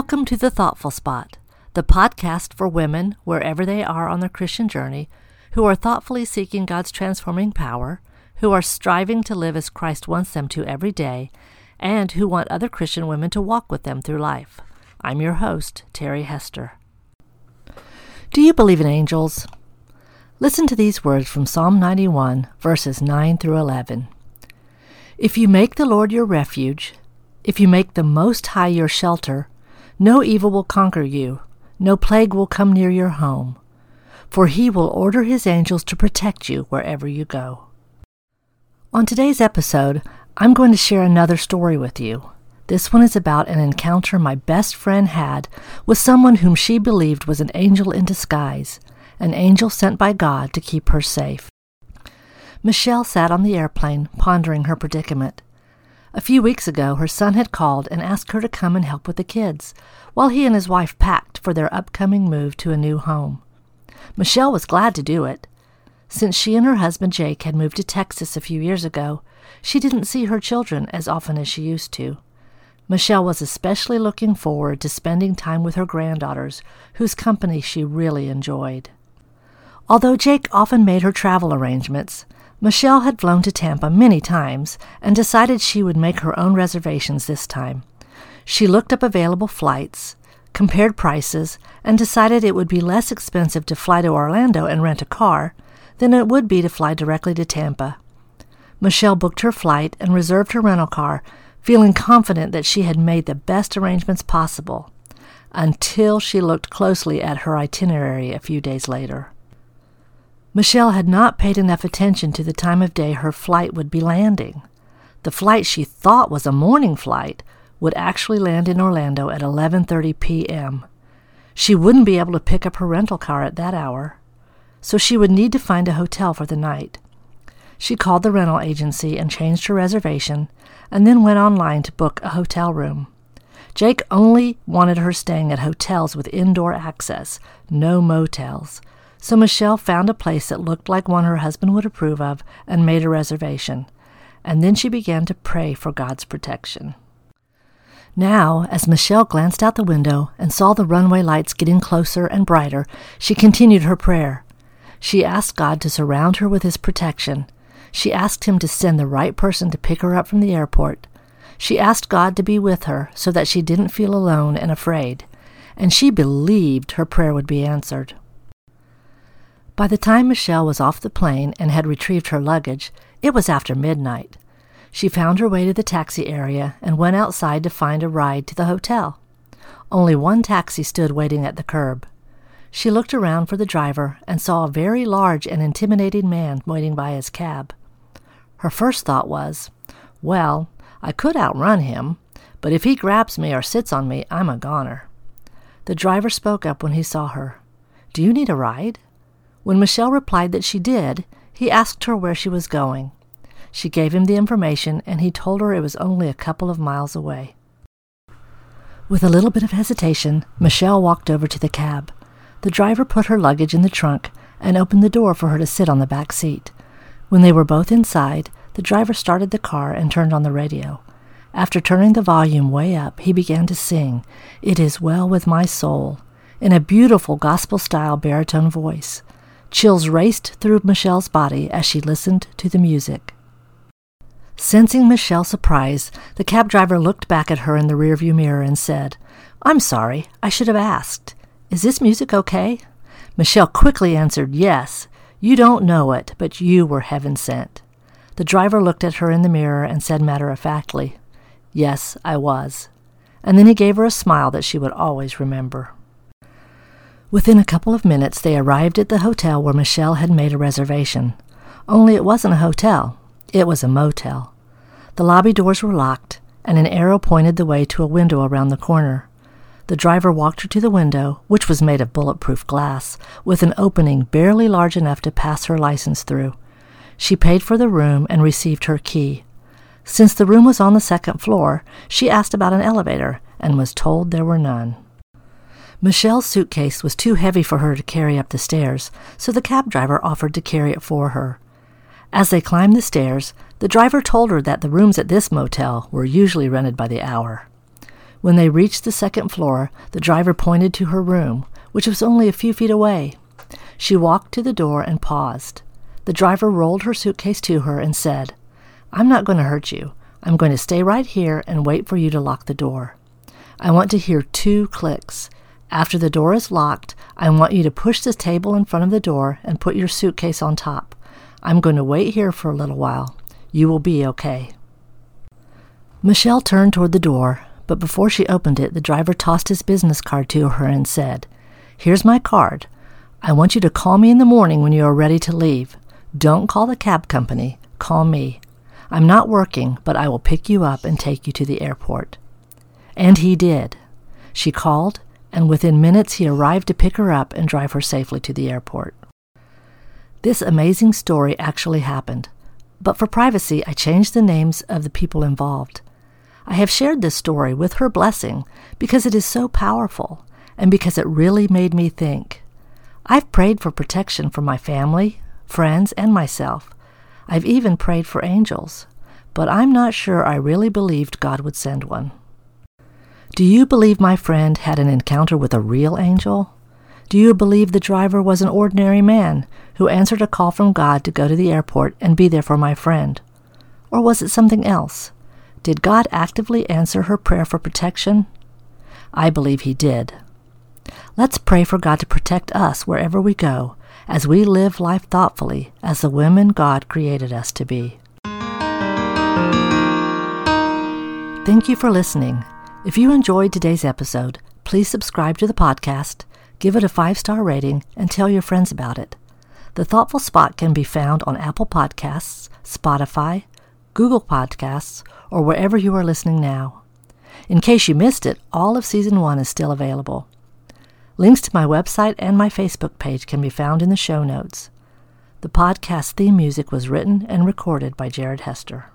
Welcome to The Thoughtful Spot, the podcast for women, wherever they are on their Christian journey, who are thoughtfully seeking God's transforming power, who are striving to live as Christ wants them to every day, and who want other Christian women to walk with them through life. I'm your host, Terry Hester. Do you believe in angels? Listen to these words from Psalm 91, verses 9 through 11. If you make the Lord your refuge, if you make the Most High your shelter, no evil will conquer you, no plague will come near your home, for he will order his angels to protect you wherever you go. On today's episode, I'm going to share another story with you. This one is about an encounter my best friend had with someone whom she believed was an angel in disguise, an angel sent by God to keep her safe. Michelle sat on the airplane, pondering her predicament. A few weeks ago, her son had called and asked her to come and help with the kids, while he and his wife packed for their upcoming move to a new home. Michelle was glad to do it. Since she and her husband Jake had moved to Texas a few years ago, she didn't see her children as often as she used to. Michelle was especially looking forward to spending time with her granddaughters, whose company she really enjoyed. Although Jake often made her travel arrangements, Michelle had flown to Tampa many times and decided she would make her own reservations this time. She looked up available flights, compared prices, and decided it would be less expensive to fly to Orlando and rent a car than it would be to fly directly to Tampa. Michelle booked her flight and reserved her rental car, feeling confident that she had made the best arrangements possible, until she looked closely at her itinerary a few days later. Michelle had not paid enough attention to the time of day her flight would be landing. The flight she thought was a morning flight would actually land in Orlando at 11:30 p.m. She wouldn't be able to pick up her rental car at that hour, so she would need to find a hotel for the night. She called the rental agency and changed her reservation, and then went online to book a hotel room. Jake only wanted her staying at hotels with indoor access, no motels, so Michelle found a place that looked like one her husband would approve of and made a reservation. And then she began to pray for God's protection. Now, as Michelle glanced out the window and saw the runway lights getting closer and brighter, she continued her prayer. She asked God to surround her with His protection. She asked Him to send the right person to pick her up from the airport. She asked God to be with her so that she didn't feel alone and afraid. And she believed her prayer would be answered. By the time Michelle was off the plane and had retrieved her luggage, it was after midnight. She found her way to the taxi area and went outside to find a ride to the hotel. Only one taxi stood waiting at the curb. She looked around for the driver and saw a very large and intimidating man waiting by his cab. Her first thought was, Well, I could outrun him, but if he grabs me or sits on me, I'm a goner. The driver spoke up when he saw her. Do you need a ride? When Michelle replied that she did, he asked her where she was going. She gave him the information, and he told her it was only a couple of miles away. With a little bit of hesitation, Michelle walked over to the cab. The driver put her luggage in the trunk and opened the door for her to sit on the back seat. When they were both inside, the driver started the car and turned on the radio. After turning the volume way up, he began to sing, It is Well with My Soul, in a beautiful gospel style baritone voice. Chills raced through Michelle's body as she listened to the music. Sensing Michelle's surprise, the cab driver looked back at her in the rearview mirror and said, I'm sorry, I should have asked. Is this music okay? Michelle quickly answered, Yes. You don't know it, but you were heaven sent. The driver looked at her in the mirror and said matter of factly, Yes, I was. And then he gave her a smile that she would always remember. Within a couple of minutes, they arrived at the hotel where Michelle had made a reservation. Only it wasn't a hotel, it was a motel. The lobby doors were locked, and an arrow pointed the way to a window around the corner. The driver walked her to the window, which was made of bulletproof glass, with an opening barely large enough to pass her license through. She paid for the room and received her key. Since the room was on the second floor, she asked about an elevator and was told there were none. Michelle's suitcase was too heavy for her to carry up the stairs, so the cab driver offered to carry it for her. As they climbed the stairs, the driver told her that the rooms at this motel were usually rented by the hour. When they reached the second floor, the driver pointed to her room, which was only a few feet away. She walked to the door and paused. The driver rolled her suitcase to her and said, I'm not going to hurt you. I'm going to stay right here and wait for you to lock the door. I want to hear two clicks. After the door is locked, I want you to push the table in front of the door and put your suitcase on top. I'm going to wait here for a little while. You will be okay. Michelle turned toward the door, but before she opened it, the driver tossed his business card to her and said, Here's my card. I want you to call me in the morning when you are ready to leave. Don't call the cab company. Call me. I'm not working, but I will pick you up and take you to the airport. And he did. She called, and within minutes he arrived to pick her up and drive her safely to the airport. This amazing story actually happened, but for privacy, I changed the names of the people involved. I have shared this story with her blessing because it is so powerful and because it really made me think. I've prayed for protection for my family, friends, and myself. I've even prayed for angels, but I'm not sure I really believed God would send one. Do you believe my friend had an encounter with a real angel? Do you believe the driver was an ordinary man who answered a call from God to go to the airport and be there for my friend? Or was it something else? Did God actively answer her prayer for protection? I believe He did. Let's pray for God to protect us wherever we go as we live life thoughtfully as the women God created us to be. Thank you for listening. If you enjoyed today's episode, please subscribe to the podcast, give it a five star rating, and tell your friends about it. The Thoughtful Spot can be found on Apple Podcasts, Spotify, Google Podcasts, or wherever you are listening now. In case you missed it, all of Season 1 is still available. Links to my website and my Facebook page can be found in the show notes. The podcast theme music was written and recorded by Jared Hester.